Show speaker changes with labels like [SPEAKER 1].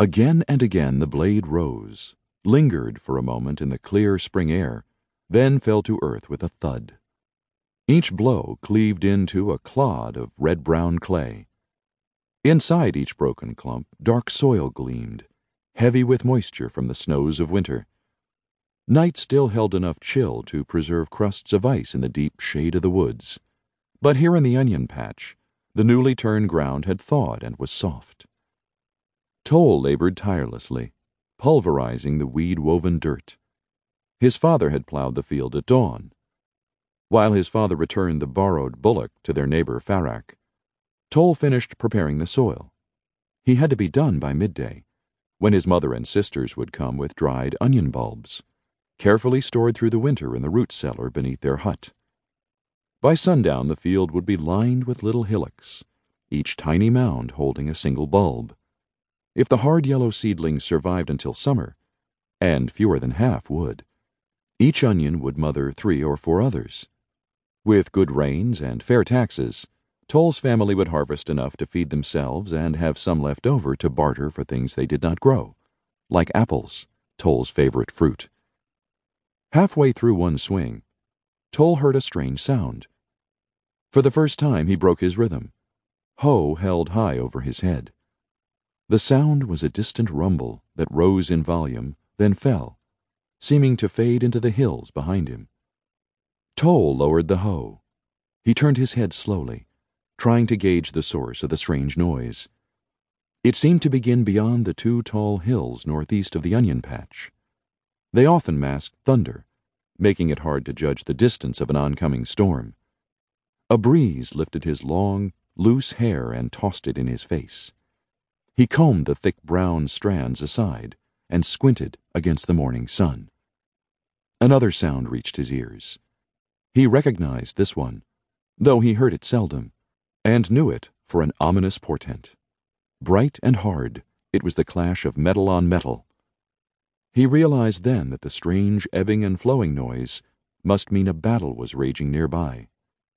[SPEAKER 1] Again and again the blade rose, lingered for a moment in the clear spring air, then fell to earth with a thud. Each blow cleaved into a clod of red brown clay. Inside each broken clump dark soil gleamed, heavy with moisture from the snows of winter. Night still held enough chill to preserve crusts of ice in the deep shade of the woods. But here in the onion patch, the newly turned ground had thawed and was soft. Tol labored tirelessly, pulverizing the weed woven dirt. His father had plowed the field at dawn. While his father returned the borrowed bullock to their neighbor Farak, Tol finished preparing the soil. He had to be done by midday, when his mother and sisters would come with dried onion bulbs, carefully stored through the winter in the root cellar beneath their hut. By sundown, the field would be lined with little hillocks, each tiny mound holding a single bulb. If the hard yellow seedlings survived until summer, and fewer than half would, each onion would mother three or four others. With good rains and fair taxes, Tol's family would harvest enough to feed themselves and have some left over to barter for things they did not grow, like apples, Tol's favorite fruit. Halfway through one swing, Tol heard a strange sound. For the first time, he broke his rhythm. Hoe held high over his head. The sound was a distant rumble that rose in volume, then fell, seeming to fade into the hills behind him. Tol lowered the hoe. He turned his head slowly, trying to gauge the source of the strange noise. It seemed to begin beyond the two tall hills northeast of the onion patch. They often masked thunder, making it hard to judge the distance of an oncoming storm. A breeze lifted his long, loose hair and tossed it in his face. He combed the thick brown strands aside and squinted against the morning sun. Another sound reached his ears. He recognized this one, though he heard it seldom, and knew it for an ominous portent. Bright and hard, it was the clash of metal on metal he realized then that the strange ebbing and flowing noise must mean a battle was raging nearby.